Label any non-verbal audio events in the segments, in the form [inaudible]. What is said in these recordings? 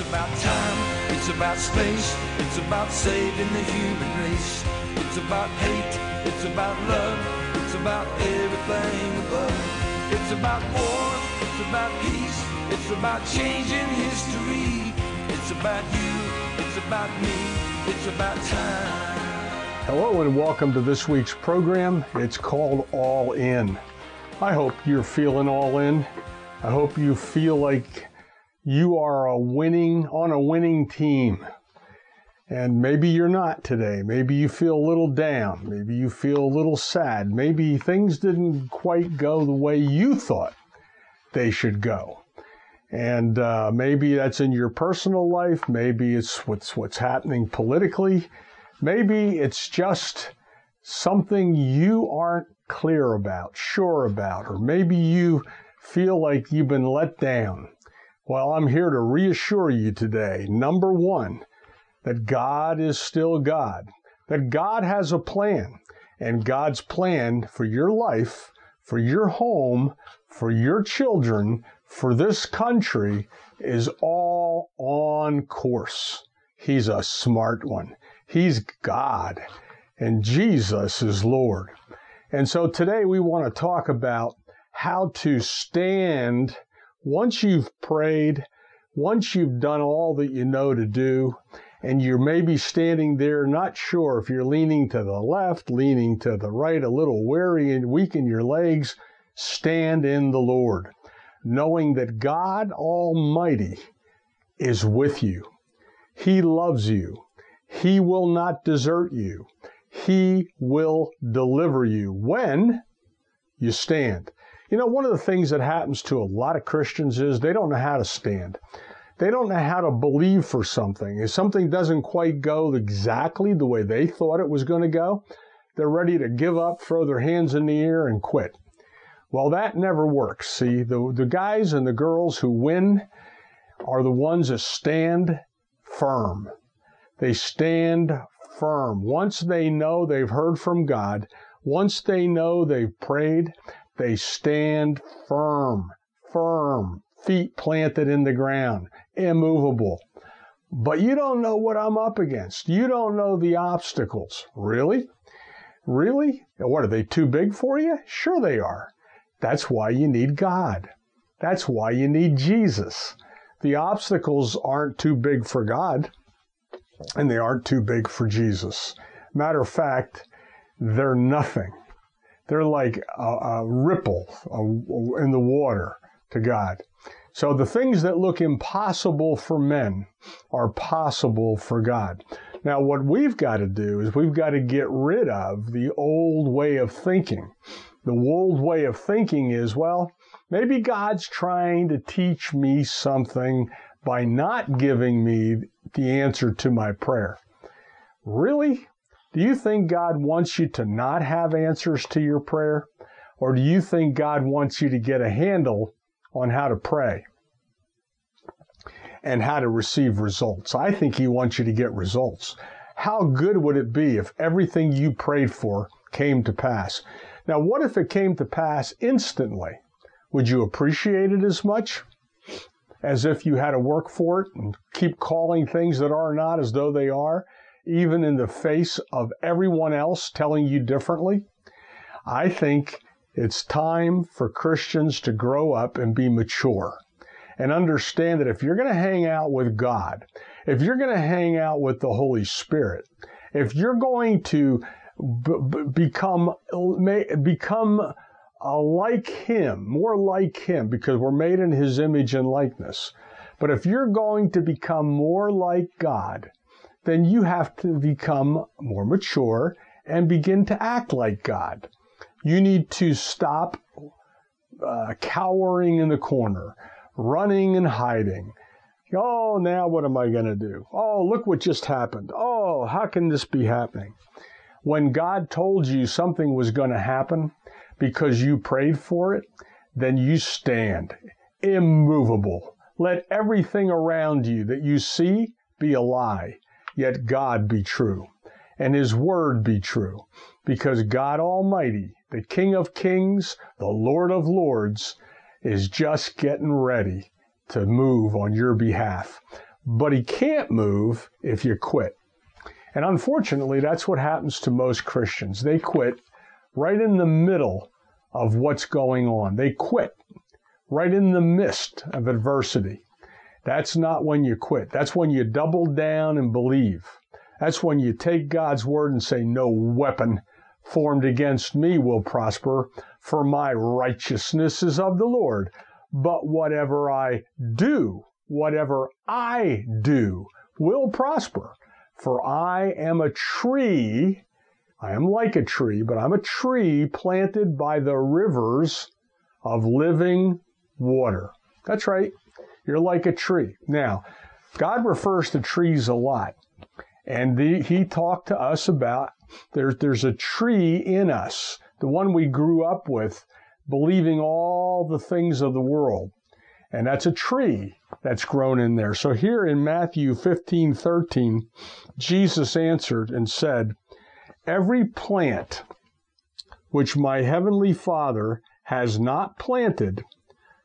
It's about time, it's about space, it's about saving the human race. It's about hate, it's about love, it's about everything above. It's about war, it's about peace, it's about changing history. It's about you, it's about me, it's about time. Hello and welcome to this week's program. It's called All In. I hope you're feeling all in. I hope you feel like you are a winning on a winning team. And maybe you're not today. Maybe you feel a little down. Maybe you feel a little sad. Maybe things didn't quite go the way you thought they should go. And uh, maybe that's in your personal life. Maybe it's what's what's happening politically. Maybe it's just something you aren't clear about, sure about, or maybe you feel like you've been let down. Well, I'm here to reassure you today. Number one, that God is still God, that God has a plan, and God's plan for your life, for your home, for your children, for this country is all on course. He's a smart one. He's God, and Jesus is Lord. And so today we want to talk about how to stand once you've prayed, once you've done all that you know to do, and you're maybe standing there not sure if you're leaning to the left, leaning to the right, a little weary and weak in your legs, stand in the Lord, knowing that God Almighty is with you. He loves you. He will not desert you. He will deliver you when you stand. You know, one of the things that happens to a lot of Christians is they don't know how to stand. They don't know how to believe for something. If something doesn't quite go exactly the way they thought it was going to go, they're ready to give up, throw their hands in the air, and quit. Well, that never works. See, the, the guys and the girls who win are the ones that stand firm. They stand firm. Once they know they've heard from God, once they know they've prayed, they stand firm, firm, feet planted in the ground, immovable. But you don't know what I'm up against. You don't know the obstacles. Really? Really? What are they too big for you? Sure they are. That's why you need God. That's why you need Jesus. The obstacles aren't too big for God, and they aren't too big for Jesus. Matter of fact, they're nothing. They're like a, a ripple in the water to God. So the things that look impossible for men are possible for God. Now, what we've got to do is we've got to get rid of the old way of thinking. The old way of thinking is, well, maybe God's trying to teach me something by not giving me the answer to my prayer. Really? Do you think God wants you to not have answers to your prayer? Or do you think God wants you to get a handle on how to pray and how to receive results. I think He wants you to get results. How good would it be if everything you prayed for came to pass? Now, what if it came to pass instantly? Would you appreciate it as much as if you had to work for it and keep calling things that are not as though they are, even in the face of everyone else telling you differently? I think it's time for Christians to grow up and be mature and understand that if you're going to hang out with God, if you're going to hang out with the Holy Spirit, if you're going to b- b- become become uh, like Him, more like Him, because we're made in His image and likeness. But if you're going to become more like God, then you have to become more mature and begin to act like God. You need to stop uh, cowering in the corner, running and hiding. Oh, now what am I going to do? Oh, look what just happened. Oh, how can this be happening? When God told you something was going to happen because you prayed for it, then you stand immovable. Let everything around you that you see be a lie, yet God be true, and His Word be true, because God Almighty the King of Kings, the Lord of Lords, is just getting ready to move on your behalf. but he can't move if you quit. And unfortunately, that's what happens to most Christians. They quit right in the middle of what's going on. They quit right in the midst of adversity. That's not when you quit. That's when you double down and believe. That's when you take God's word and say, No weapon formed against me will prosper, for my righteousness is of the Lord. But whatever I do, whatever I do, will prosper. For I am a tree, I am like a tree, but I'm a tree planted by the rivers of living water. That's right. You're like a tree. Now, God refers to trees a lot. And the, he talked to us about there's there's a tree in us, the one we grew up with, believing all the things of the world. And that's a tree that's grown in there. So here in Matthew 15, 13, Jesus answered and said, Every plant which my heavenly Father has not planted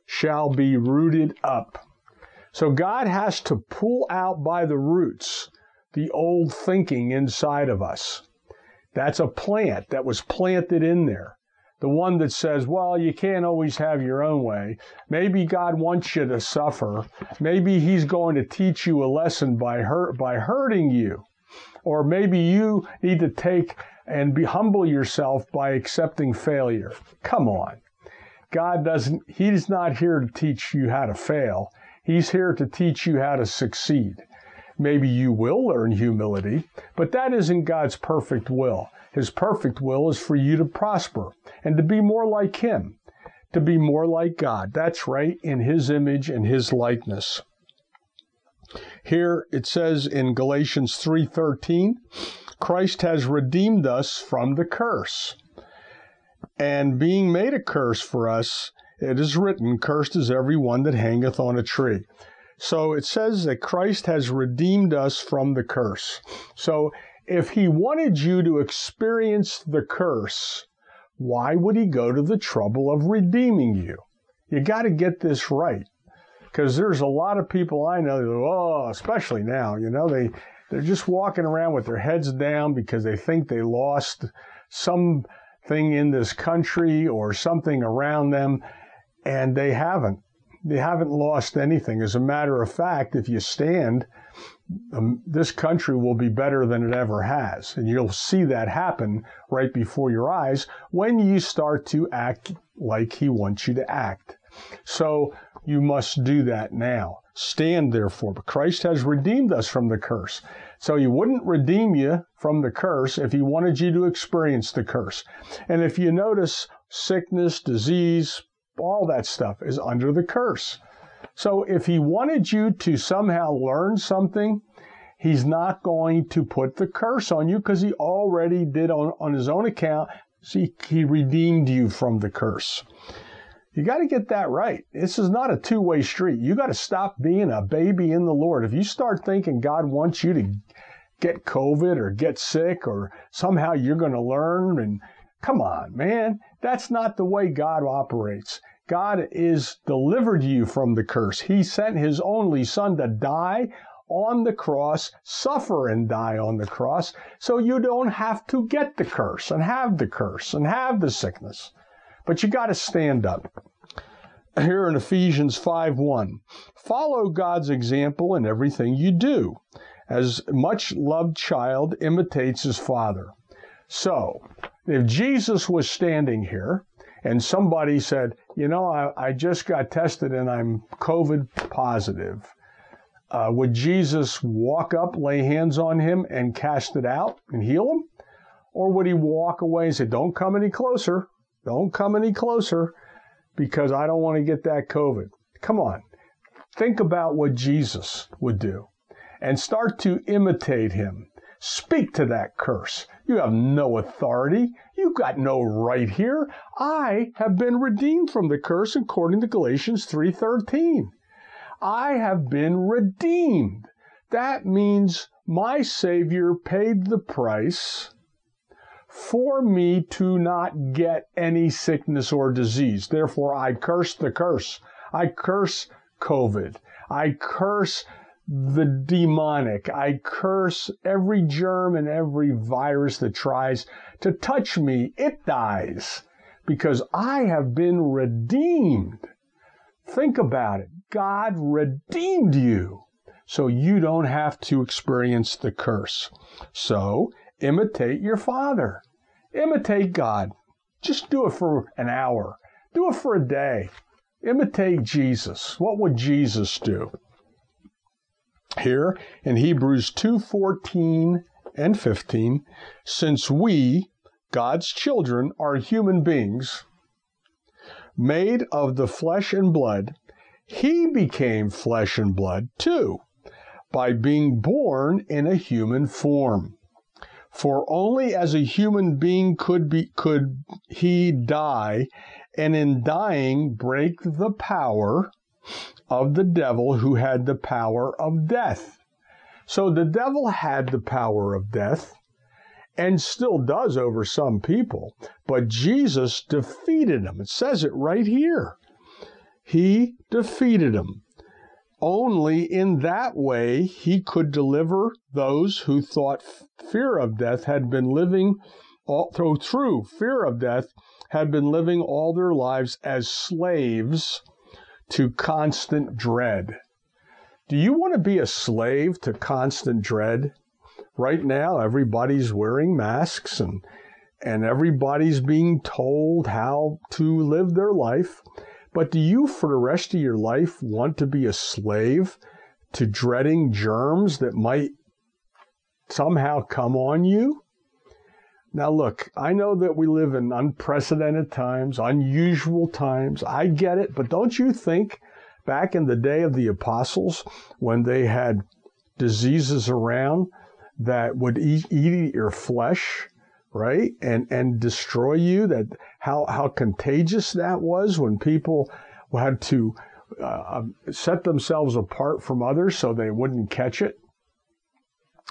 shall be rooted up. So God has to pull out by the roots the old thinking inside of us. That's a plant that was planted in there. The one that says, well, you can't always have your own way. Maybe God wants you to suffer. Maybe He's going to teach you a lesson by hurt, by hurting you. Or maybe you need to take and be humble yourself by accepting failure. Come on. God doesn't, He's not here to teach you how to fail. He's here to teach you how to succeed. Maybe you will learn humility, but that isn't God's perfect will. His perfect will is for you to prosper and to be more like Him, to be more like God. That's right, in His image and His likeness. Here it says in Galatians 3:13, Christ has redeemed us from the curse. And being made a curse for us, it is written, Cursed is every one that hangeth on a tree. So it says that Christ has redeemed us from the curse. So if he wanted you to experience the curse, why would he go to the trouble of redeeming you? You got to get this right. Because there's a lot of people I know, oh, especially now, you know, they, they're just walking around with their heads down because they think they lost something in this country or something around them, and they haven't they haven't lost anything. As a matter of fact, if you stand, um, this country will be better than it ever has. And you'll see that happen right before your eyes when you start to act like He wants you to act. So you must do that now. Stand therefore. But Christ has redeemed us from the curse. So he wouldn't redeem you from the curse if he wanted you to experience the curse. And if you notice sickness, disease, all that stuff is under the curse. So if he wanted you to somehow learn something, he's not going to put the curse on you because he already did on, on his own account. See, he redeemed you from the curse. You got to get that right. This is not a two way street. You got to stop being a baby in the Lord. If you start thinking God wants you to get COVID or get sick or somehow you're going to learn and come on, man. That's not the way God operates. God is delivered you from the curse. He sent his only son to die on the cross, suffer and die on the cross, so you don't have to get the curse and have the curse and have the sickness. But you got to stand up. Here in Ephesians 5 1, follow God's example in everything you do, as much loved child imitates his father. So, if Jesus was standing here and somebody said, you know, I, I just got tested and I'm COVID positive, uh, would Jesus walk up, lay hands on him, and cast it out and heal him? Or would he walk away and say, don't come any closer, don't come any closer because I don't want to get that COVID? Come on. Think about what Jesus would do and start to imitate him. Speak to that curse. You have no authority. You've got no right here. I have been redeemed from the curse according to Galatians 3:13. I have been redeemed. That means my Savior paid the price for me to not get any sickness or disease. Therefore, I curse the curse. I curse COVID. I curse the demonic. I curse every germ and every virus that tries to touch me. It dies because I have been redeemed. Think about it. God redeemed you so you don't have to experience the curse. So imitate your father. Imitate God. Just do it for an hour. Do it for a day. Imitate Jesus. What would Jesus do? Here in Hebrews 2:14 and 15, since we, God's children, are human beings, made of the flesh and blood, he became flesh and blood too, by being born in a human form. For only as a human being could be could he die, and in dying break the power of the devil who had the power of death. So the devil had the power of death and still does over some people, but Jesus defeated him. It says it right here. He defeated him. Only in that way he could deliver those who thought fear of death had been living all through, through fear of death had been living all their lives as slaves to constant dread. Do you want to be a slave to constant dread? Right now, everybody's wearing masks and and everybody's being told how to live their life. But do you, for the rest of your life, want to be a slave to dreading germs that might somehow come on you? Now, look, I know that we live in unprecedented times, unusual times. I get it, but don't you think back in the day of the apostles when they had diseases around that would eat, eat your flesh? right? And and destroy you. That how how contagious that was when people had to uh, um, set themselves apart from others so they wouldn't catch it.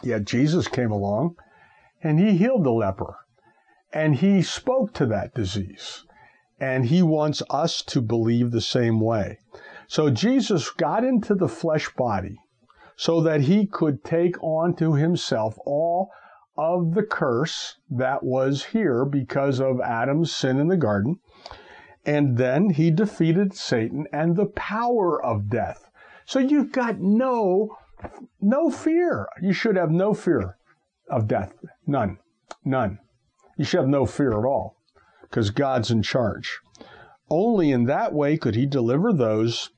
Yet Jesus came along, and he healed the leper, and he spoke to that disease, and he wants us to believe the same way. So Jesus got into the flesh body so that he could take on to himself all of the curse that was here because of Adam's sin in the garden. And then he defeated Satan and the power of death. So you've got no no fear. You should have no fear of death. None. None. You should have no fear at all because God's in charge. Only in that way could he deliver those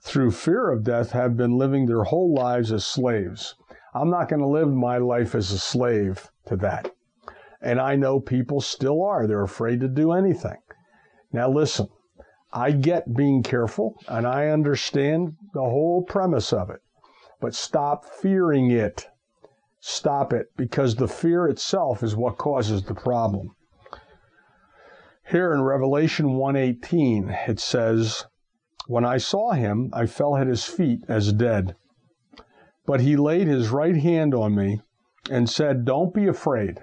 through fear of death have been living their whole lives as slaves. I'm not going to live my life as a slave to that. And I know people still are. They're afraid to do anything. Now, listen, I get being careful and I understand the whole premise of it, but stop fearing it. Stop it because the fear itself is what causes the problem. Here in Revelation 1:18 it says, "When I saw him, I fell at his feet as dead." But he laid his right hand on me and said, Don't be afraid.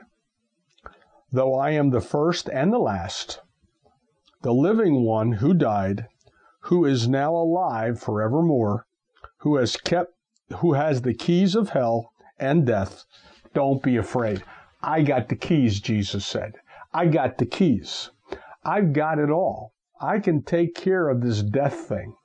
Though I am the first and the last, the living one who died, who is now alive forevermore, who has kept who has the keys of hell and death, don't be afraid. I got the keys, Jesus said. I got the keys. I've got it all. I can take care of this death thing.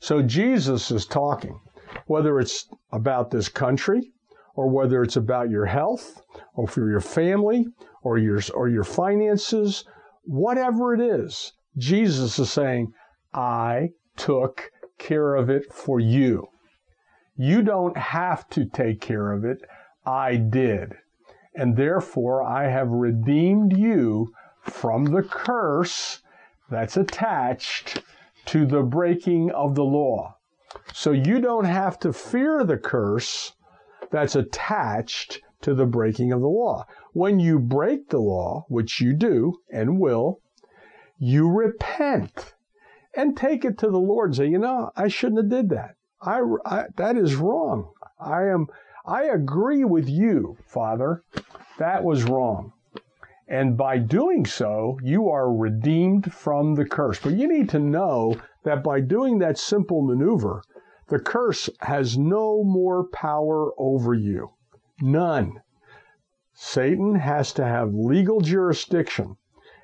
So Jesus is talking whether it's about this country or whether it's about your health or for your family or your or your finances, whatever it is, Jesus is saying, I took care of it for you. You don't have to take care of it. I did. And therefore, I have redeemed you from the curse that's attached to the breaking of the law. So you don't have to fear the curse that's attached to the breaking of the law. When you break the law, which you do and will, you repent and take it to the Lord and say, you know, I shouldn't have did that. I, I that is wrong. I am I agree with you, Father. That was wrong. And by doing so, you are redeemed from the curse. But you need to know that by doing that simple maneuver, The curse has no more power over you. None. Satan has to have legal jurisdiction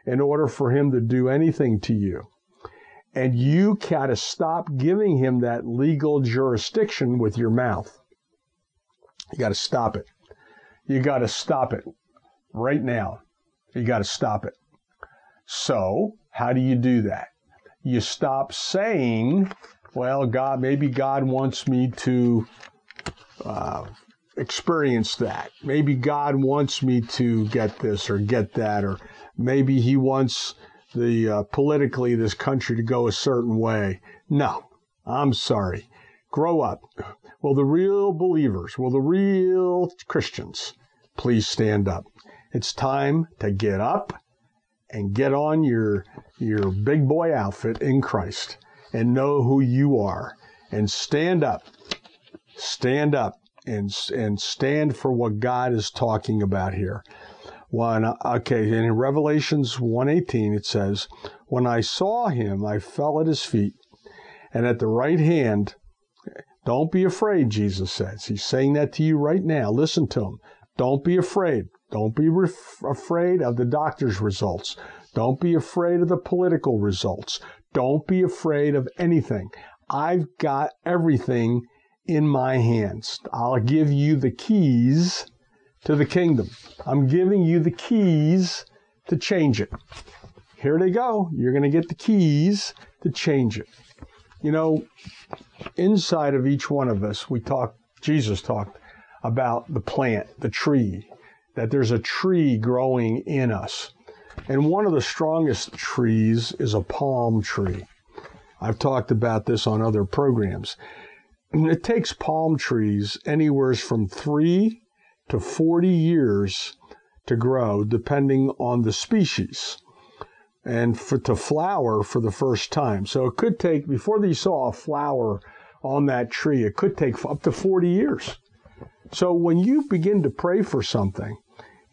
in order for him to do anything to you. And you got to stop giving him that legal jurisdiction with your mouth. You got to stop it. You got to stop it right now. You got to stop it. So, how do you do that? You stop saying, well, God, maybe God wants me to uh, experience that. Maybe God wants me to get this or get that, or maybe He wants the uh, politically this country to go a certain way. No, I'm sorry. Grow up. Will the real believers, will the real Christians, please stand up? It's time to get up and get on your your big boy outfit in Christ and know who you are and stand up. Stand up and and stand for what God is talking about here. One okay, and in Revelations 1:18 it says, "When I saw him, I fell at his feet, and at the right hand don't be afraid, Jesus says. He's saying that to you right now. Listen to him. Don't be afraid. Don't be afraid of the doctor's results. Don't be afraid of the political results. Don't be afraid of anything. I've got everything in my hands. I'll give you the keys to the kingdom. I'm giving you the keys to change it. Here they go. You're going to get the keys to change it. You know, inside of each one of us, we talk, Jesus talked about the plant, the tree, that there's a tree growing in us. And one of the strongest trees is a palm tree. I've talked about this on other programs. It takes palm trees anywhere from three to 40 years to grow, depending on the species, and for, to flower for the first time. So it could take, before they saw a flower on that tree, it could take up to 40 years. So when you begin to pray for something,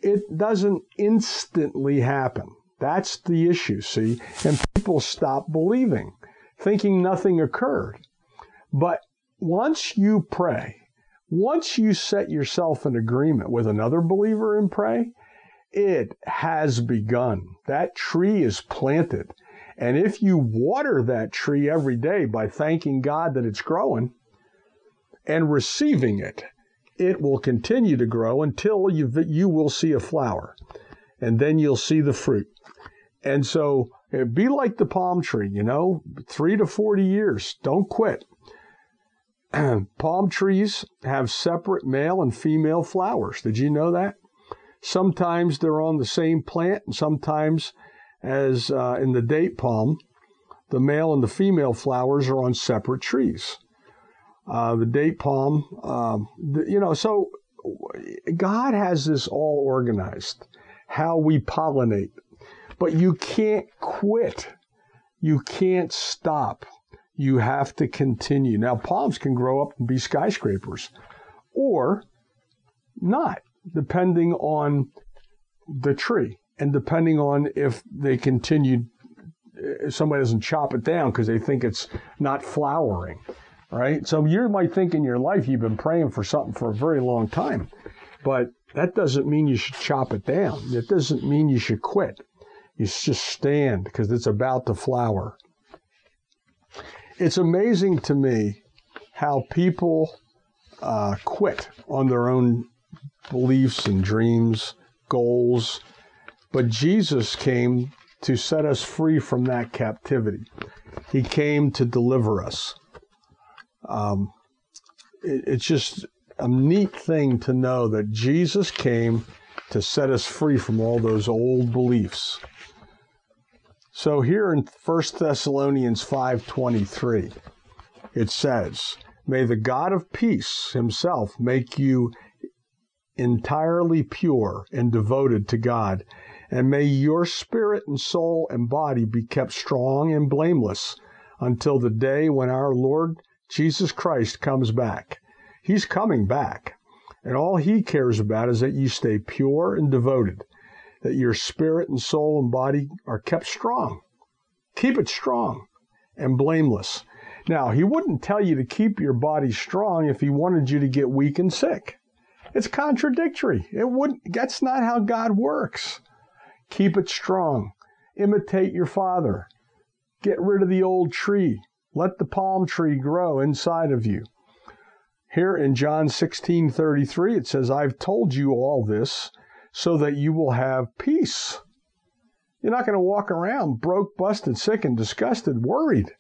it doesn't instantly happen. That's the issue, see? And people stop believing, thinking nothing occurred. But once you pray, once you set yourself in agreement with another believer and pray, it has begun. That tree is planted. And if you water that tree every day by thanking God that it's growing and receiving it, it will continue to grow until you, you will see a flower. And then you'll see the fruit. And so eh, be like the palm tree, you know, three to 40 years. Don't quit. [clears throat] palm trees have separate male and female flowers. Did you know that? Sometimes they're on the same plant, and sometimes, as uh, in the date palm, the male and the female flowers are on separate trees. Uh, the date palm, um, the, you know, so God has this all organized, how we pollinate. But you can't quit. You can't stop you have to continue. Now, palms can grow up and be skyscrapers or not, depending on the tree and depending on if they continue, if somebody doesn't chop it down because they think it's not flowering, right? So you might think in your life you've been praying for something for a very long time, but that doesn't mean you should chop it down. It doesn't mean you should quit. You just stand because it's about to flower it's amazing to me how people uh, quit on their own beliefs and dreams, goals. But Jesus came to set us free from that captivity. He came to deliver us. Um, it, it's just a neat thing to know that Jesus came to set us free from all those old beliefs. So here in 1 Thessalonians 5:23 it says, "May the God of peace himself make you entirely pure and devoted to God, and may your spirit and soul and body be kept strong and blameless until the day when our Lord Jesus Christ comes back. He's coming back, and all he cares about is that you stay pure and devoted that your spirit and soul and body are kept strong. Keep it strong and blameless. Now, he wouldn't tell you to keep your body strong if he wanted you to get weak and sick. It's contradictory. It wouldn't that's not how God works. Keep it strong. Imitate your father. Get rid of the old tree. Let the palm tree grow inside of you. Here in John 16:33 it says, "I've told you all this so that you will have peace." You're not going to walk around broke, busted, sick and disgusted, worried.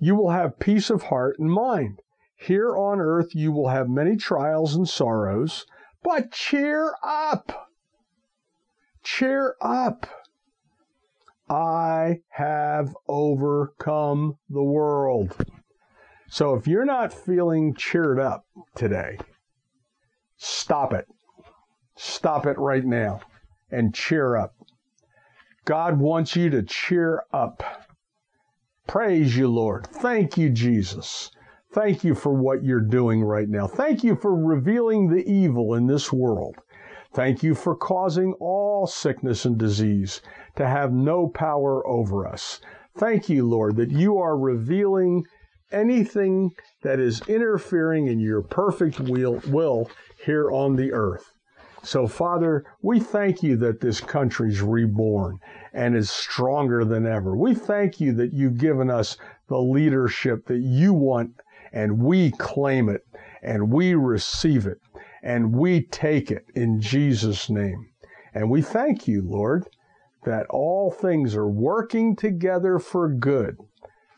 You will have peace of heart and mind. Here on earth you will have many trials and sorrows, but cheer up. Cheer up. I have overcome the world. So if you're not feeling cheered up today, stop it. Stop it right now and cheer up. God wants you to cheer up. Praise you, Lord. Thank you, Jesus. Thank you for what you're doing right now. Thank you for revealing the evil in this world. Thank you for causing all sickness and disease to have no power over us. Thank you, Lord, that you are revealing anything that is interfering in your perfect will, here on the earth. So, Father, we thank you that this country's reborn and is stronger than ever. We thank you that you've given us the leadership that you want, and we claim it, and we receive it, and we take it in Jesus' name. And we thank you, Lord, that all things are working together for good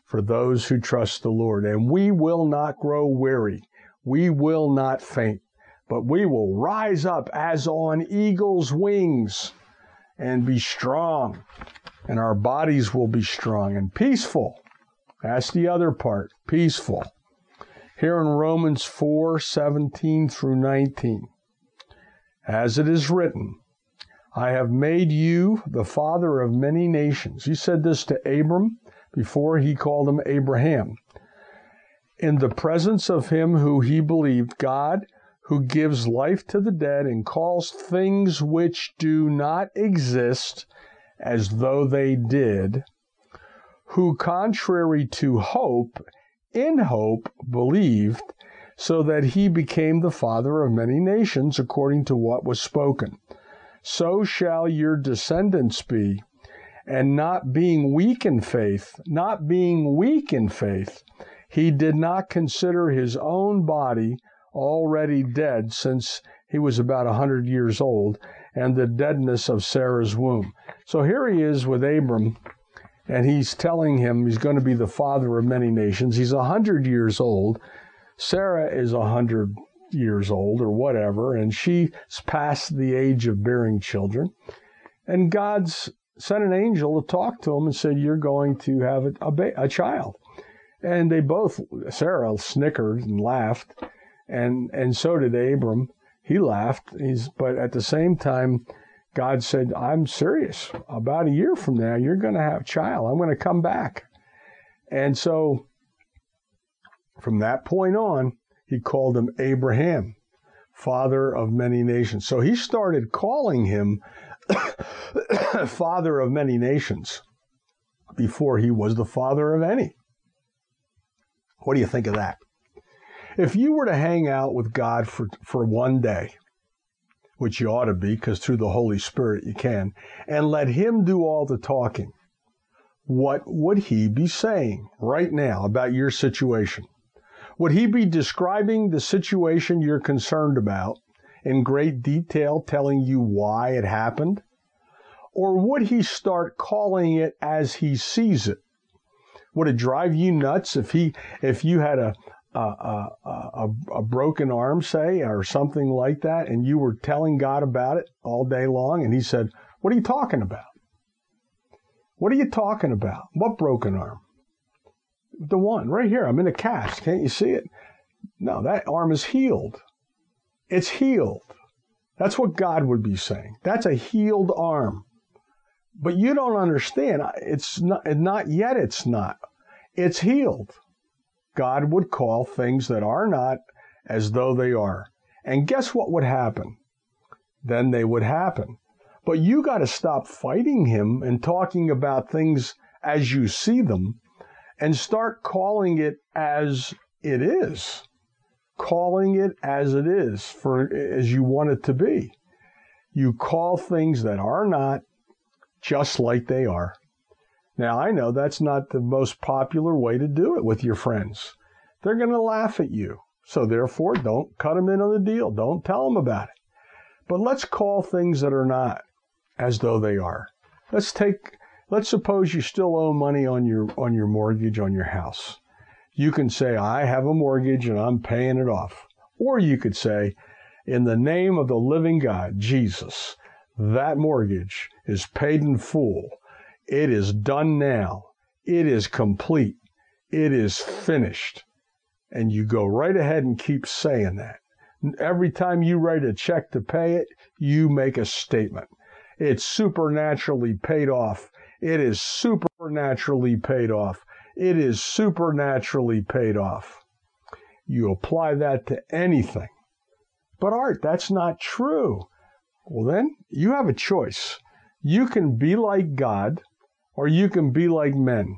for those who trust the Lord. And we will not grow weary. We will not faint, but we will rise up as on eagle's wings and be strong. And our bodies will be strong and peaceful. That's the other part peaceful. Here in Romans 4 17 through 19. As it is written, I have made you the father of many nations. He said this to Abram before he called him Abraham. In the presence of him who he believed, God, who gives life to the dead and calls things which do not exist as though they did, who, contrary to hope, in hope believed, so that he became the father of many nations according to what was spoken. So shall your descendants be and not being weak in faith, not being weak in faith, he did not consider his own body already dead since he was about a hundred years old and the deadness of Sarah's womb. So here he is with Abram, and he's telling him he's going to be the father of many nations. He's a hundred years old. Sarah is a hundred years old or whatever, and she's past the age of bearing children. And God's sent an angel to talk to him and said, You're going to have a, a, a child. And they both, Sarah snickered and laughed, and, and so did Abram. He laughed. He's, but at the same time, God said, I'm serious. About a year from now, you're going to have a child. I'm going to come back. And so from that point on, he called him Abraham, father of many nations. So he started calling him [coughs] father of many nations before he was the father of any. What do you think of that? If you were to hang out with God for, for one day, which you ought to be, because through the Holy Spirit you can, and let Him do all the talking, what would He be saying right now about your situation? Would He be describing the situation you're concerned about in great detail telling you why it happened? Or would he start calling it as he sees it? Would it drive you nuts if he if you had a a, a, a, broken arm, say, or something like that, and you were telling God about it all day long, and he said, What are you talking about? What are you talking about? What broken arm? The one right here. I'm in a cast. Can't you see it? No, that arm is healed. It's healed. That's what God would be saying. That's a healed arm. But you don't understand. It's not, not yet, it's not. It's healed. God would call things that are not as though they are. And guess what would happen? Then they would happen. But you got to stop fighting him and talking about things as you see them and start calling it as it is. Calling it as it is for as you want it to be. You call things that are not just like they are. Now, I know that's not the most popular way to do it with your friends. They're going to laugh at you. So, therefore, don't cut them in on the deal. Don't tell them about it. But let's call things that are not as though they are. Let's take let's suppose you still owe money on your on your mortgage on your house. You can say I have a mortgage and I'm paying it off. Or you could say in the name of the living God, Jesus, that mortgage is paid in full. It is done now. It is complete. It is finished. And you go right ahead and keep saying that. Every time you write a check to pay it, you make a statement. It's supernaturally paid off. It is supernaturally paid off. It is supernaturally paid off. You apply that to anything. But Art, that's not true. Well, then you have a choice. You can be like God or you can be like men.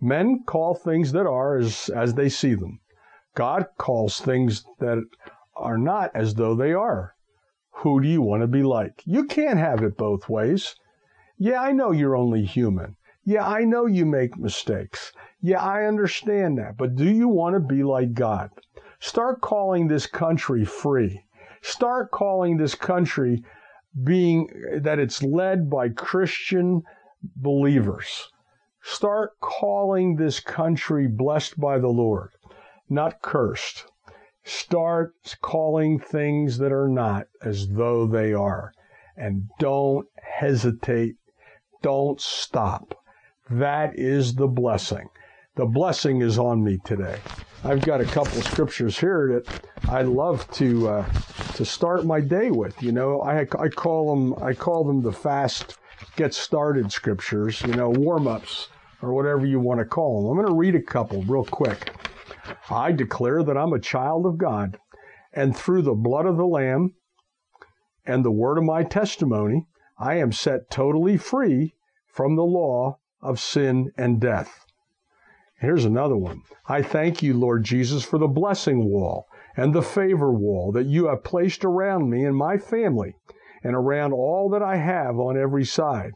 Men call things that are as, as they see them. God calls things that are not as though they are. Who do you want to be like? You can't have it both ways. Yeah, I know you're only human. Yeah, I know you make mistakes. Yeah, I understand that. But do you want to be like God? Start calling this country free. Start calling this country being that it's led by Christian believers. Start calling this country blessed by the Lord, not cursed. Start calling things that are not as though they are. And don't hesitate. Don't stop. That is the blessing. The blessing is on me today. I've got a couple scriptures here that I love to uh, to start my day with. You know, I I call them I call them the fast get started scriptures. You know, warm ups or whatever you want to call them. I'm going to read a couple real quick. I declare that I'm a child of God, and through the blood of the Lamb and the word of my testimony, I am set totally free from the law of sin and death. Here's another one. I thank you, Lord Jesus, for the blessing wall and the favor wall that you have placed around me and my family and around all that I have on every side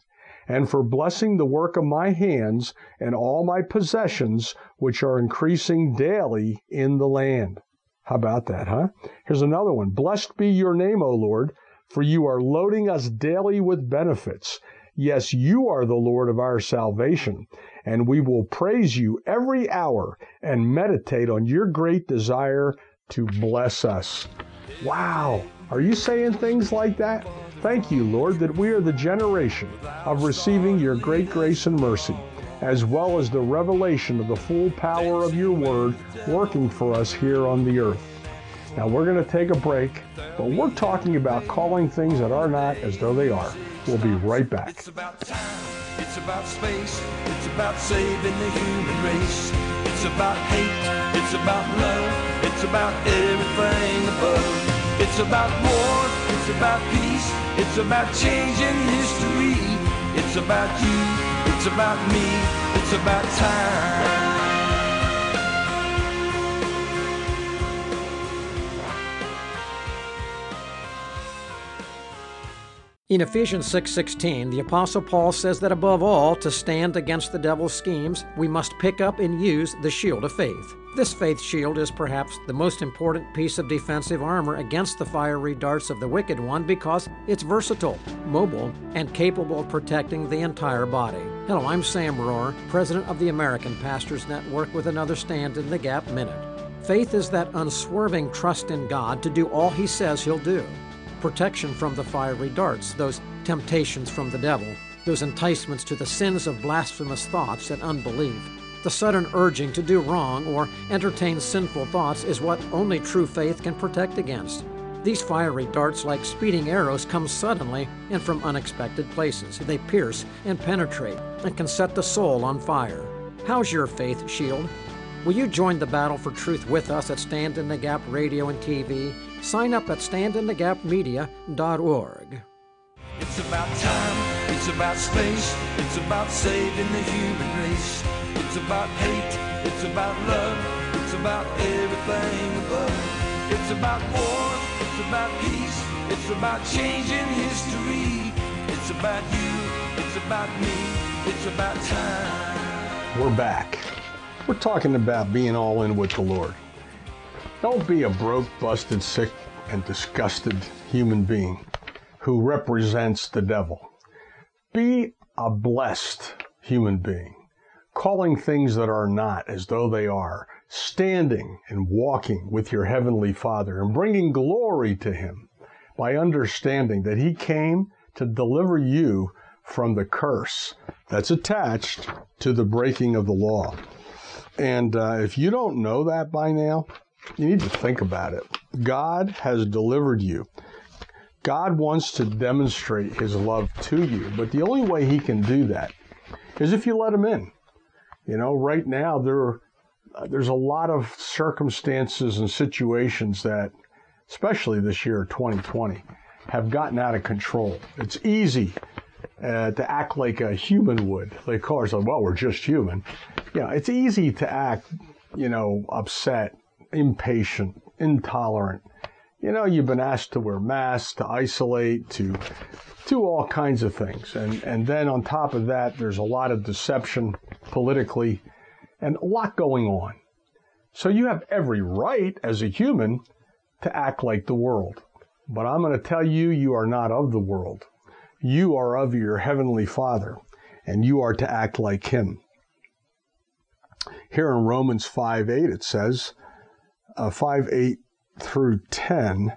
and for blessing the work of my hands and all my possessions, which are increasing daily in the land. How about that, huh? Here's another one. Blessed be your name, O Lord, for you are loading us daily with benefits. Yes, you are the Lord of our salvation, and we will praise you every hour and meditate on your great desire to bless us. Wow! Are you saying things like that? Thank you, Lord, that we are the generation of receiving your great grace and mercy, as well as the revelation of the full power of your word working for us here on the earth. Now, we're going to take a break, but we're talking about calling things that are not as though they are. We'll be right back. It's about time, it's about space, it's about saving the human race. It's about hate, it's about love, it's about everything above. It's about war, it's about peace, it's about changing history. It's about you, it's about me, it's about time. In Ephesians 6:16, the apostle Paul says that above all to stand against the devil's schemes, we must pick up and use the shield of faith. This faith shield is perhaps the most important piece of defensive armor against the fiery darts of the wicked one because it's versatile, mobile, and capable of protecting the entire body. Hello, I'm Sam Rohrer, president of the American Pastors Network with another Stand in the Gap minute. Faith is that unswerving trust in God to do all he says he'll do protection from the fiery darts, those temptations from the devil, those enticements to the sins of blasphemous thoughts and unbelief. The sudden urging to do wrong or entertain sinful thoughts is what only true faith can protect against. These fiery darts, like speeding arrows, come suddenly and from unexpected places. They pierce and penetrate and can set the soul on fire. How's your faith shield? Will you join the battle for truth with us at Stand in the Gap Radio and TV? Sign up at standinthegapmedia.org. It's about time, it's about space, it's about saving the human race. It's about hate, it's about love, it's about everything above. It's about war, it's about peace, it's about changing history. It's about you, it's about me, it's about time. We're back. We're talking about being all in with the Lord. Don't be a broke, busted, sick, and disgusted human being who represents the devil. Be a blessed human being, calling things that are not as though they are, standing and walking with your heavenly Father and bringing glory to Him by understanding that He came to deliver you from the curse that's attached to the breaking of the law. And uh, if you don't know that by now, you need to think about it. God has delivered you. God wants to demonstrate his love to you, but the only way he can do that is if you let him in. You know, right now there there's a lot of circumstances and situations that especially this year 2020 have gotten out of control. It's easy uh, to act like a human would. Like cars, like, well, we're just human. Yeah, it's easy to act, you know, upset, impatient, intolerant. You know, you've been asked to wear masks, to isolate, to do all kinds of things. And, and then on top of that, there's a lot of deception politically and a lot going on. So you have every right as a human to act like the world. But I'm going to tell you, you are not of the world. You are of your heavenly Father, and you are to act like Him. Here in Romans 5 8, it says, uh, 5 8 through 10,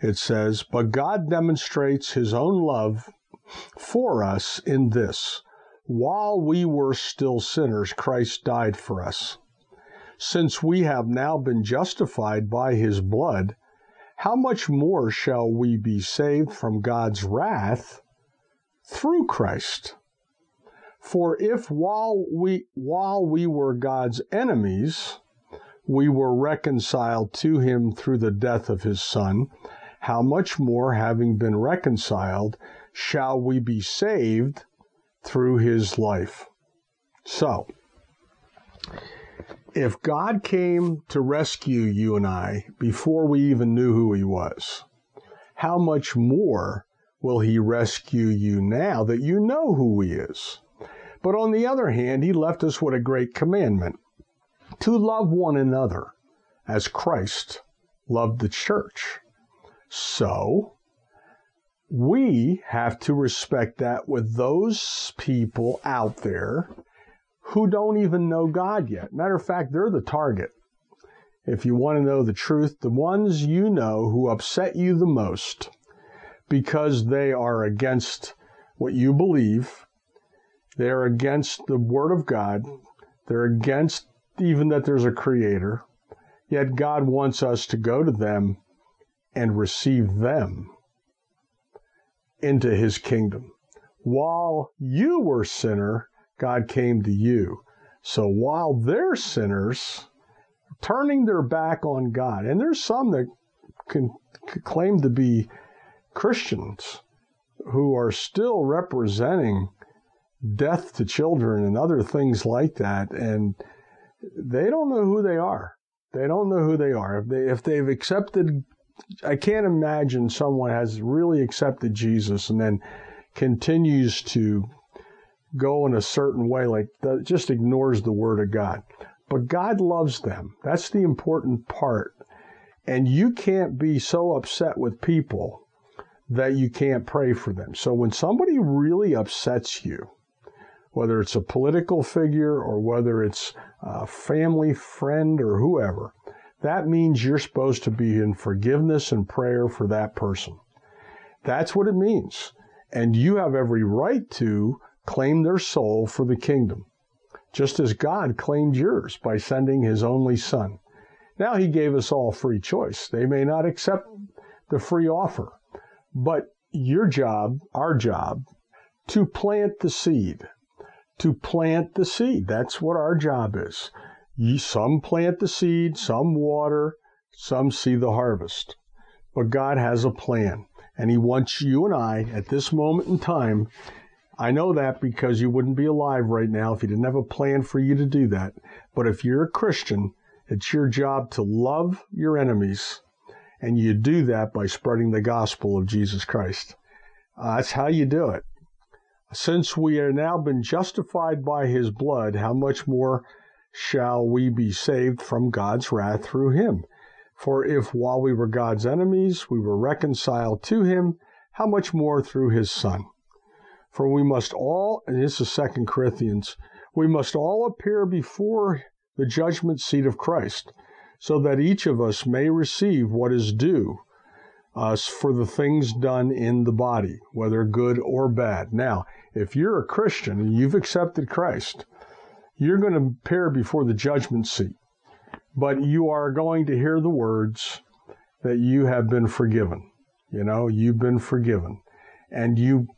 it says, But God demonstrates His own love for us in this while we were still sinners, Christ died for us. Since we have now been justified by His blood, how much more shall we be saved from God's wrath through Christ? For if while we while we were God's enemies, we were reconciled to him through the death of his son, how much more having been reconciled shall we be saved through his life? So, if God came to rescue you and I before we even knew who he was, how much more will he rescue you now that you know who he is? But on the other hand, he left us with a great commandment to love one another as Christ loved the church. So, we have to respect that with those people out there who don't even know God yet. Matter of fact, they're the target. If you want to know the truth, the ones you know who upset you the most because they are against what you believe, they're against the Word of God, they're against even that there's a Creator, yet God wants us to go to them and receive them into His kingdom. While you were sinner, God came to you. So while they're sinners, turning their back on God, and there's some that can, can claim to be Christians who are still representing death to children and other things like that, and they don't know who they are. They don't know who they are. If they if they've accepted, I can't imagine someone has really accepted Jesus and then continues to go in a certain way, like that just ignores the word of God. But God loves them. That's the important part. And you can't be so upset with people that you can't pray for them. So when somebody really upsets you, whether it's a political figure or whether it's a family friend or whoever, that means you're supposed to be in forgiveness and prayer for that person. That's what it means. And you have every right to claim their soul for the kingdom, just as God claimed yours by sending his only Son. Now he gave us all free choice. They may not accept the free offer, but your job, our job, to plant the seed. To plant the seed. That's what our job is. Some plant the seed, some water, some see the harvest. But God has a plan, and He wants you and I at this moment in time I know that because you wouldn't be alive right now if he didn't have a plan for you to do that. But if you're a Christian, it's your job to love your enemies, and you do that by spreading the gospel of Jesus Christ. Uh, that's how you do it. Since we are now been justified by his blood, how much more shall we be saved from God's wrath through him? For if while we were God's enemies, we were reconciled to him, how much more through his Son? For we must all, and this is Second Corinthians, we must all appear before the judgment seat of Christ, so that each of us may receive what is due us for the things done in the body, whether good or bad. Now, if you're a Christian and you've accepted Christ, you're going to appear before the judgment seat, but you are going to hear the words that you have been forgiven. You know, you've been forgiven. And you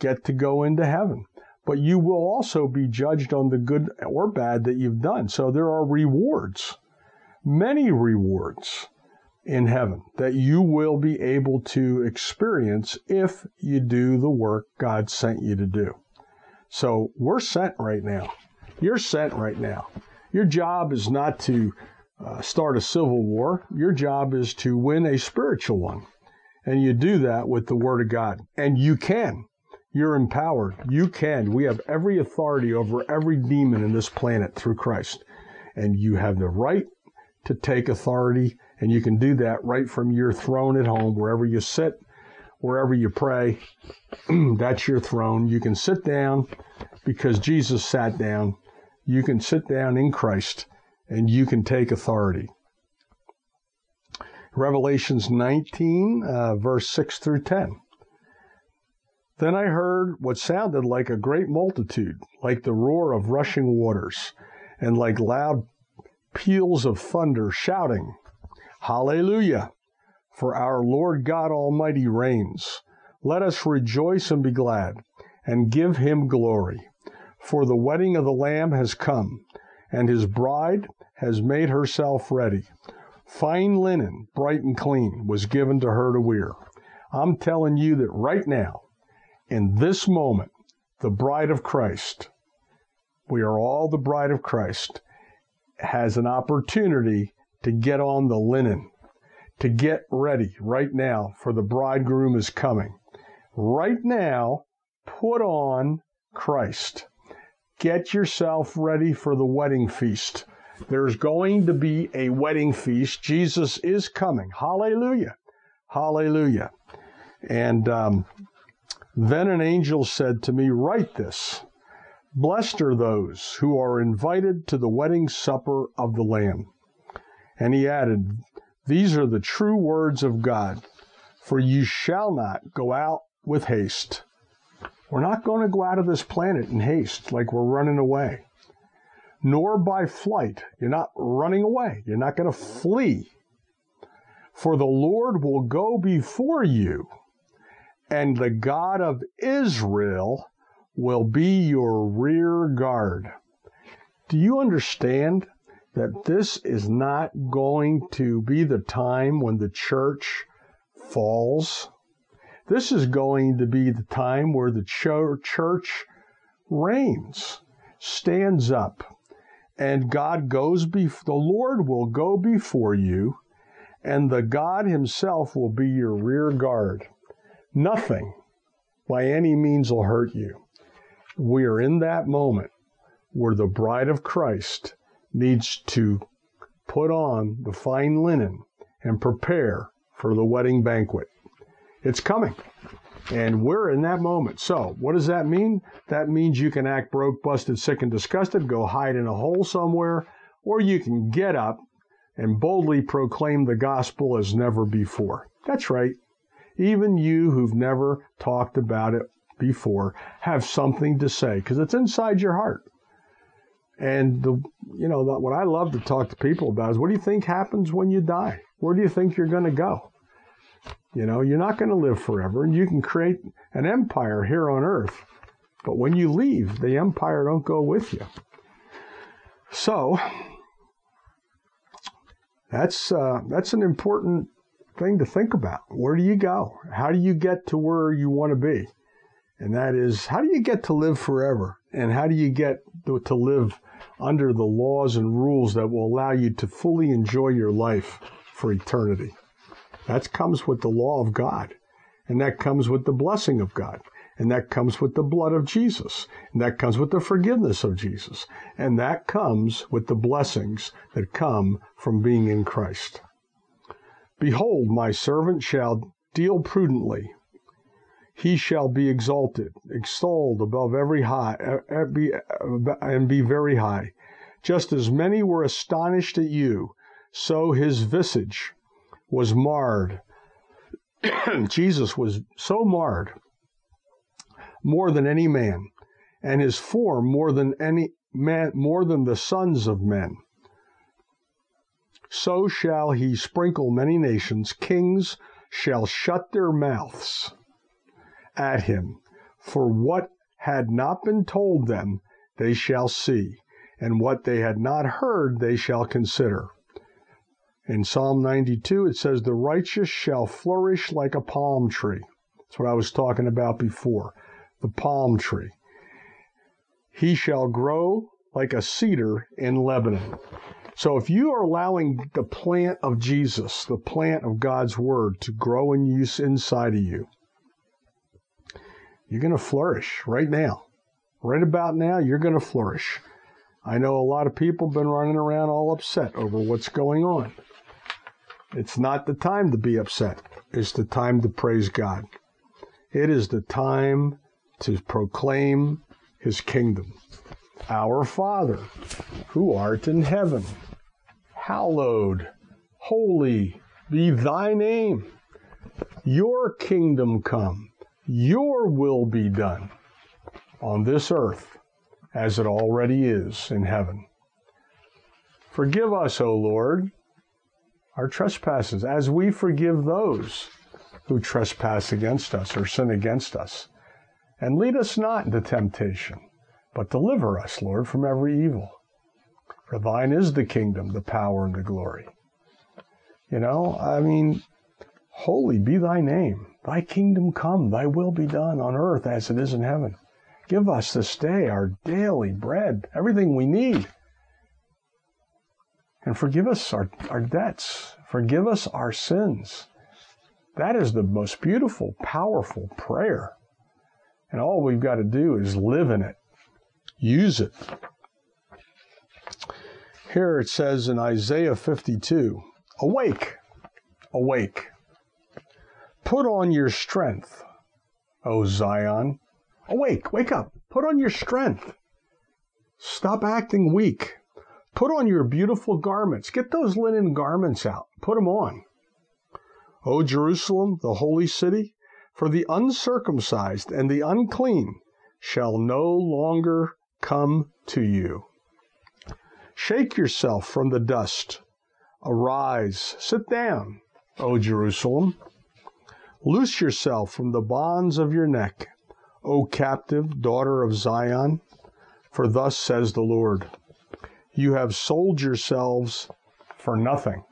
get to go into heaven. But you will also be judged on the good or bad that you've done. So there are rewards, many rewards in heaven that you will be able to experience if you do the work God sent you to do. So we're sent right now. You're sent right now. Your job is not to uh, start a civil war. Your job is to win a spiritual one. And you do that with the Word of God. And you can. You're empowered. You can. We have every authority over every demon in this planet through Christ. And you have the right to take authority, and you can do that right from your throne at home, wherever you sit, wherever you pray. [clears throat] That's your throne. You can sit down because Jesus sat down. You can sit down in Christ and you can take authority. Revelations 19, uh, verse 6 through 10. Then I heard what sounded like a great multitude, like the roar of rushing waters, and like loud peals of thunder, shouting, Hallelujah! For our Lord God Almighty reigns. Let us rejoice and be glad, and give him glory. For the wedding of the Lamb has come, and his bride has made herself ready. Fine linen, bright and clean, was given to her to wear. I'm telling you that right now, in this moment, the bride of Christ, we are all the bride of Christ, has an opportunity to get on the linen, to get ready right now, for the bridegroom is coming. Right now, put on Christ. Get yourself ready for the wedding feast. There's going to be a wedding feast. Jesus is coming. Hallelujah. Hallelujah. And um, then an angel said to me, Write this Blessed are those who are invited to the wedding supper of the Lamb. And he added, These are the true words of God, for you shall not go out with haste. We're not going to go out of this planet in haste like we're running away, nor by flight. You're not running away, you're not going to flee. For the Lord will go before you and the God of Israel will be your rear guard. Do you understand that this is not going to be the time when the church falls? This is going to be the time where the church reigns, stands up, and God goes before the Lord will go before you, and the God Himself will be your rear guard. Nothing by any means will hurt you. We are in that moment where the bride of Christ needs to put on the fine linen and prepare for the wedding banquet. It's coming. And we're in that moment. So, what does that mean? That means you can act broke, busted, sick, and disgusted, go hide in a hole somewhere, or you can get up and boldly proclaim the gospel as never before. That's right. Even you who've never talked about it before have something to say because it's inside your heart. And the you know what I love to talk to people about is what do you think happens when you die? Where do you think you're going to go? You know, you're not going to live forever, and you can create an empire here on earth, but when you leave, the empire don't go with you. So that's uh, that's an important thing to think about. Where do you go? How do you get to where you want to be? And that is how do you get to live forever? And how do you get to live under the laws and rules that will allow you to fully enjoy your life for eternity? That comes with the law of God. And that comes with the blessing of God. And that comes with the blood of Jesus. And that comes with the forgiveness of Jesus. And that comes with the blessings that come from being in Christ. Behold, my servant shall deal prudently. He shall be exalted, extolled above every high, and be very high. Just as many were astonished at you, so his visage was marred. [coughs] Jesus was so marred more than any man, and his form more than any man, more than the sons of men. So shall he sprinkle many nations, kings shall shut their mouths at him. For what had not been told them, they shall see, and what they had not heard, they shall consider. In Psalm 92, it says, The righteous shall flourish like a palm tree. That's what I was talking about before the palm tree. He shall grow like a cedar in Lebanon. So if you are allowing the plant of Jesus, the plant of God's word to grow in use inside of you, you're going to flourish right now. Right about now, you're going to flourish. I know a lot of people have been running around all upset over what's going on. It's not the time to be upset. It's the time to praise God. It is the time to proclaim his kingdom. Our Father, who art in heaven, hallowed, holy be thy name. Your kingdom come, your will be done on this earth as it already is in heaven. Forgive us, O Lord, our trespasses, as we forgive those who trespass against us or sin against us and lead us not into temptation, but deliver us, Lord, from every evil. For thine is the kingdom, the power, and the glory. You know, I mean, holy be thy name. Thy kingdom come, thy will be done on earth as it is in heaven. Give us this day our daily bread, everything we need. And forgive us our, our debts. Forgive us our sins. That is the most beautiful, powerful prayer. And all we've got to do is live in it, use it. Here it says in Isaiah 52 Awake, awake. Put on your strength, O Zion. Awake, wake up. Put on your strength. Stop acting weak. Put on your beautiful garments. Get those linen garments out. Put them on. O Jerusalem, the holy city, for the uncircumcised and the unclean shall no longer come to you. Shake yourself from the dust. Arise, sit down, O Jerusalem. Loose yourself from the bonds of your neck, O captive daughter of Zion. For thus says the Lord You have sold yourselves for nothing,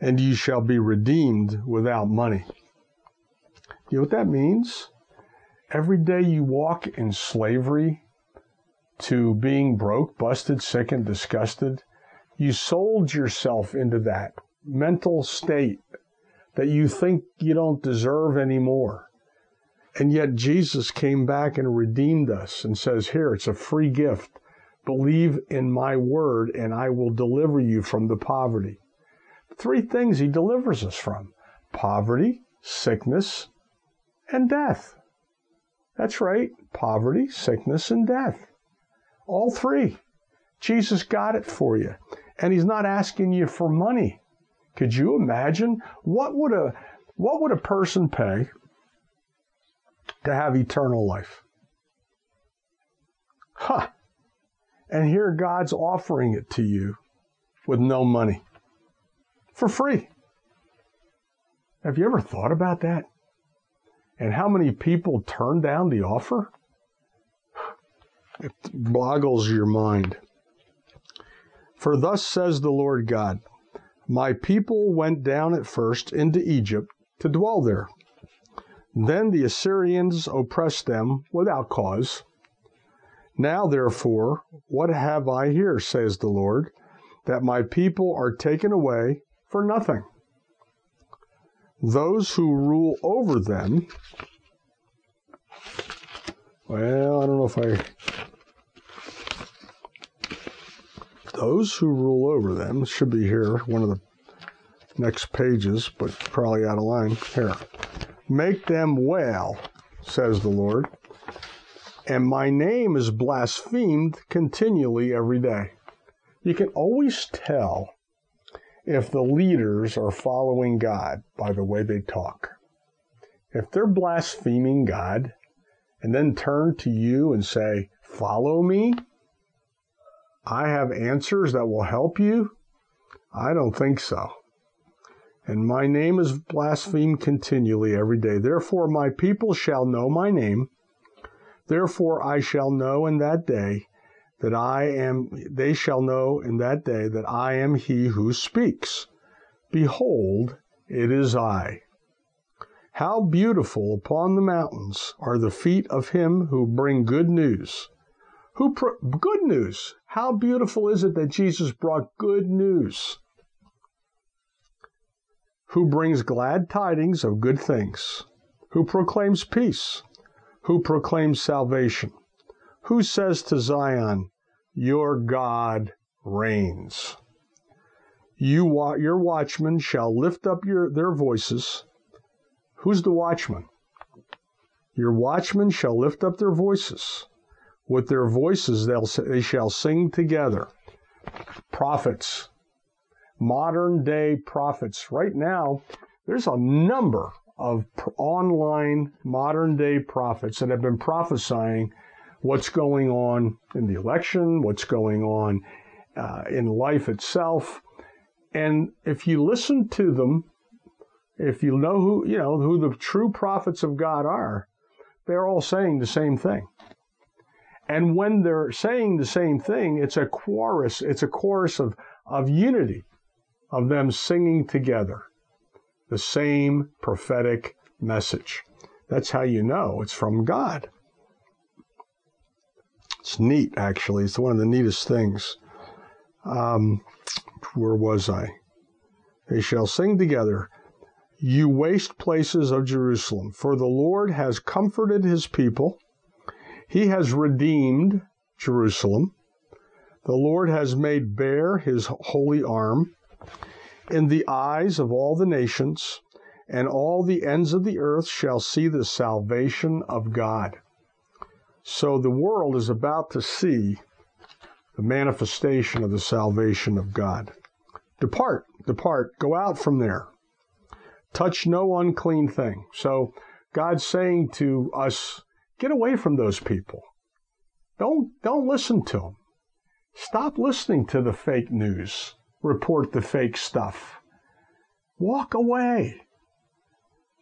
and ye shall be redeemed without money. You know what that means? Every day you walk in slavery to being broke, busted, sick, and disgusted, you sold yourself into that mental state that you think you don't deserve anymore. And yet Jesus came back and redeemed us and says, Here, it's a free gift. Believe in my word, and I will deliver you from the poverty. Three things he delivers us from poverty, sickness, and death. That's right, poverty, sickness, and death. All three. Jesus got it for you. And he's not asking you for money. Could you imagine what would a what would a person pay to have eternal life? Huh. And here God's offering it to you with no money. For free. Have you ever thought about that? And how many people turn down the offer? It boggles your mind. For thus says the Lord God My people went down at first into Egypt to dwell there. Then the Assyrians oppressed them without cause. Now, therefore, what have I here, says the Lord, that my people are taken away for nothing? Those who rule over them, well, I don't know if I. Those who rule over them should be here, one of the next pages, but probably out of line. Here. Make them wail, says the Lord and my name is blasphemed continually every day. You can always tell if the leaders are following God by the way they talk. If they're blaspheming God and then turn to you and say, Follow me, I have answers that will help you, I don't think so. And my name is blasphemed continually every day. Therefore, my people shall know my name Therefore I shall know in that day that I am, they shall know in that day that I am he who speaks. Behold, it is I. How beautiful upon the mountains are the feet of him who bring good news. Who good news? How beautiful is it that Jesus brought good news? Who brings glad tidings of good things? Who proclaims peace? who proclaims salvation, who says to Zion, Your God reigns. You, your watchmen shall lift up your, their voices. Who's the watchman? Your watchmen shall lift up their voices. With their voices they shall sing together. Prophets, modern day prophets. Right now, there's a number of online modern day prophets that have been prophesying what's going on in the election, what's going on uh, in life itself. And if you listen to them, if you know who, you know, who the true prophets of God are, they're all saying the same thing. And when they're saying the same thing, it's a chorus, it's a chorus of, of unity, of them singing together the same prophetic message. That's how you know it's from God. It's neat, actually. It's one of the neatest things. Um, where was I? They shall sing together, You waste places of Jerusalem, for the Lord has comforted his people. He has redeemed Jerusalem. The Lord has made bare his holy arm in the eyes of all the nations, and all the ends of the earth shall see the salvation of God. So the world is about to see the manifestation of the salvation of God. Depart, depart, go out from there. Touch no unclean thing. So God's saying to us, get away from those people. Don't, don't listen to them. Stop listening to the fake news report the fake stuff. Walk away.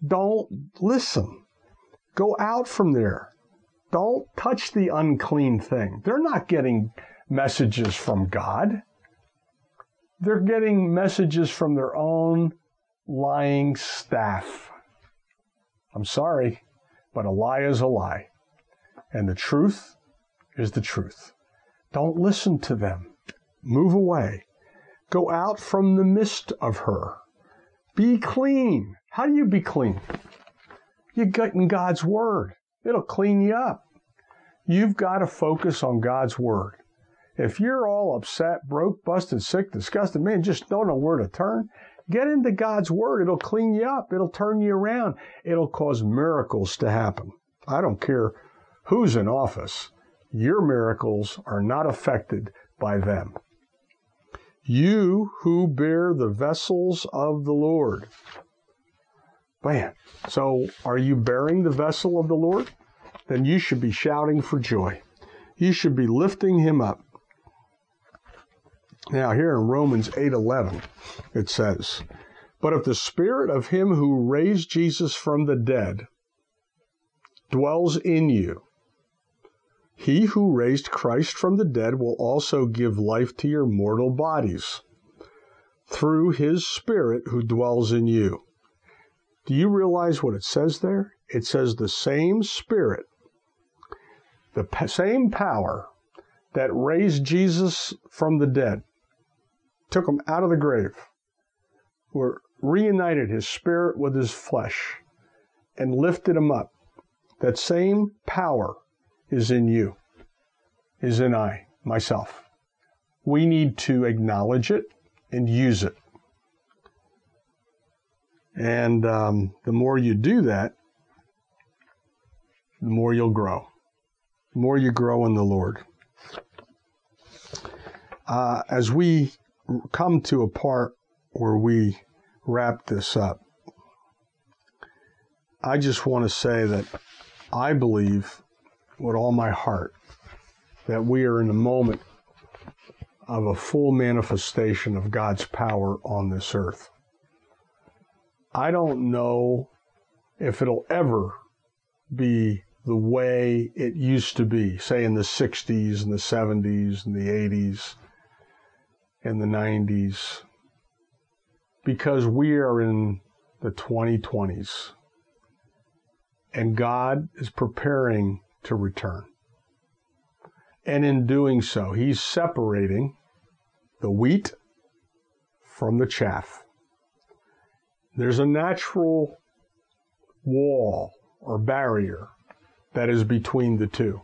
Don't listen. Go out from there. Don't touch the unclean thing. They're not getting messages from God. They're getting messages from their own lying staff. I'm sorry, but a lie is a lie. And the truth is the truth. Don't listen to them. Move away. Go out from the midst of her. Be clean. How do you be clean? You get in God's Word. It'll clean you up. You've got to focus on God's Word. If you're all upset, broke, busted, sick, disgusted, man, just don't know where to turn, get into God's Word. It'll clean you up. It'll turn you around. It'll cause miracles to happen. I don't care who's in office. Your miracles are not affected by them you who bear the vessels of the Lord. Man, so are you bearing the vessel of the Lord? Then you should be shouting for joy. You should be lifting him up. Now here in Romans 8:11 it says, "But if the spirit of him who raised Jesus from the dead dwells in you, he who raised Christ from the dead will also give life to your mortal bodies through his Spirit who dwells in you. Do you realize what it says there? it says the same Spirit, the same power that raised Jesus from the dead, took him out of the grave, were reunited his spirit with his flesh, and lifted him up. That same power is in you, is in I, myself. We need to acknowledge it and use it. And um, the more you do that, the more you'll grow. The more you grow in the Lord. Uh, as we come to a part where we wrap this up, I just want to say that I believe with all my heart that we are in the moment of a full manifestation of God's power on this earth. I don't know if it'll ever be the way it used to be, say in the 60s and the 70s and the 80s and the 90s, because we are in the 2020s and God is preparing to return. And in doing so, He's separating the wheat from the chaff. There's a natural wall or barrier that is between the two.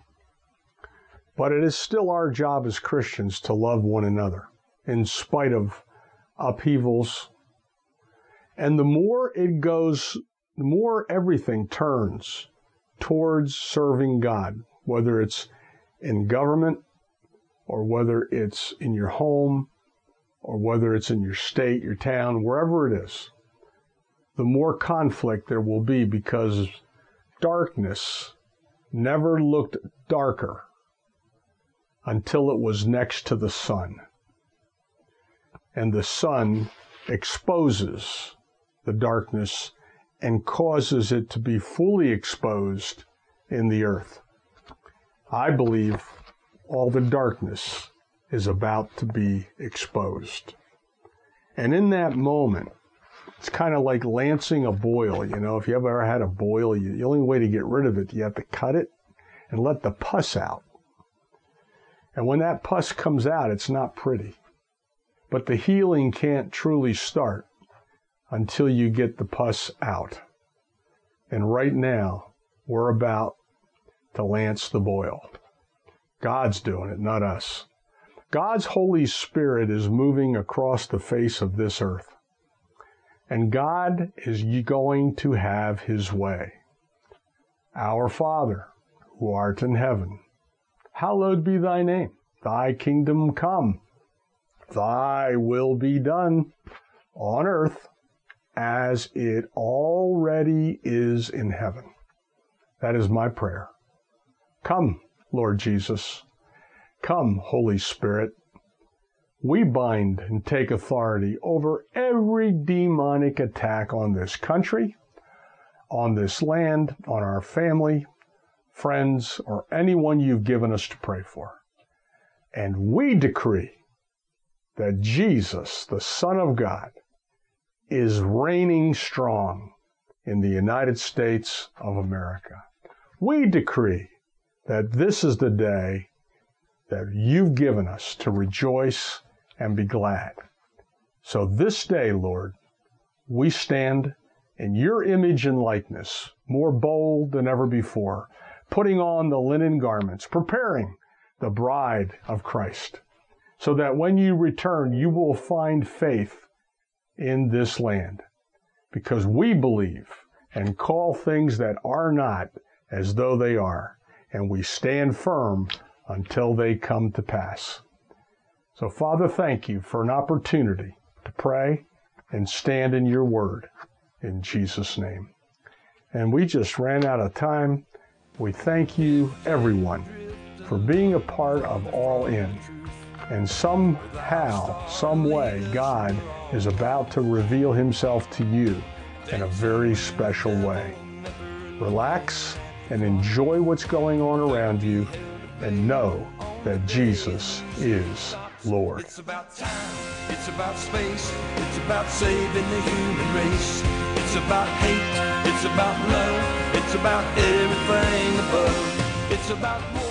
But it is still our job as Christians to love one another in spite of upheavals. And the more it goes, the more everything turns towards serving God, whether it's in government or whether it's in your home or whether it's in your state, your town, wherever it is, the more conflict there will be because darkness never looked darker until it was next to the sun. And the sun exposes the darkness and causes it to be fully exposed in the earth. I believe all the darkness is about to be exposed. And in that moment, it's kind of like lancing a boil. You know, if you ever had a boil, you, the only way to get rid of it, you have to cut it and let the pus out. And when that pus comes out, it's not pretty. But the healing can't truly start until you get the pus out. And right now, we're about to lance the boil. God's doing it, not us. God's Holy Spirit is moving across the face of this earth. And God is going to have his way. Our Father, who art in heaven, hallowed be thy name. Thy kingdom come. Thy will be done on earth as it already is in heaven. That is my prayer. Come, Lord Jesus. Come, Holy Spirit. We bind and take authority over every demonic attack on this country, on this land, on our family, friends, or anyone you've given us to pray for. And we decree that Jesus, the Son of God, is reigning strong in the United States of America. We decree that this is the day that you've given us to rejoice and be glad. So this day, Lord, we stand in your image and likeness, more bold than ever before, putting on the linen garments, preparing the bride of Christ, so that when you return, you will find faith in this land because we believe and call things that are not as though they are, and we stand firm until they come to pass. So, Father, thank you for an opportunity to pray and stand in your word in Jesus' name. And we just ran out of time. We thank you, everyone, for being a part of All In. And somehow, some way, God is about to reveal himself to you in a very special way. Relax and enjoy what's going on around you and know that Jesus is Lord. It's about time, it's about space, it's about saving the human race. It's about hate, it's about love, it's about everything above. It's about.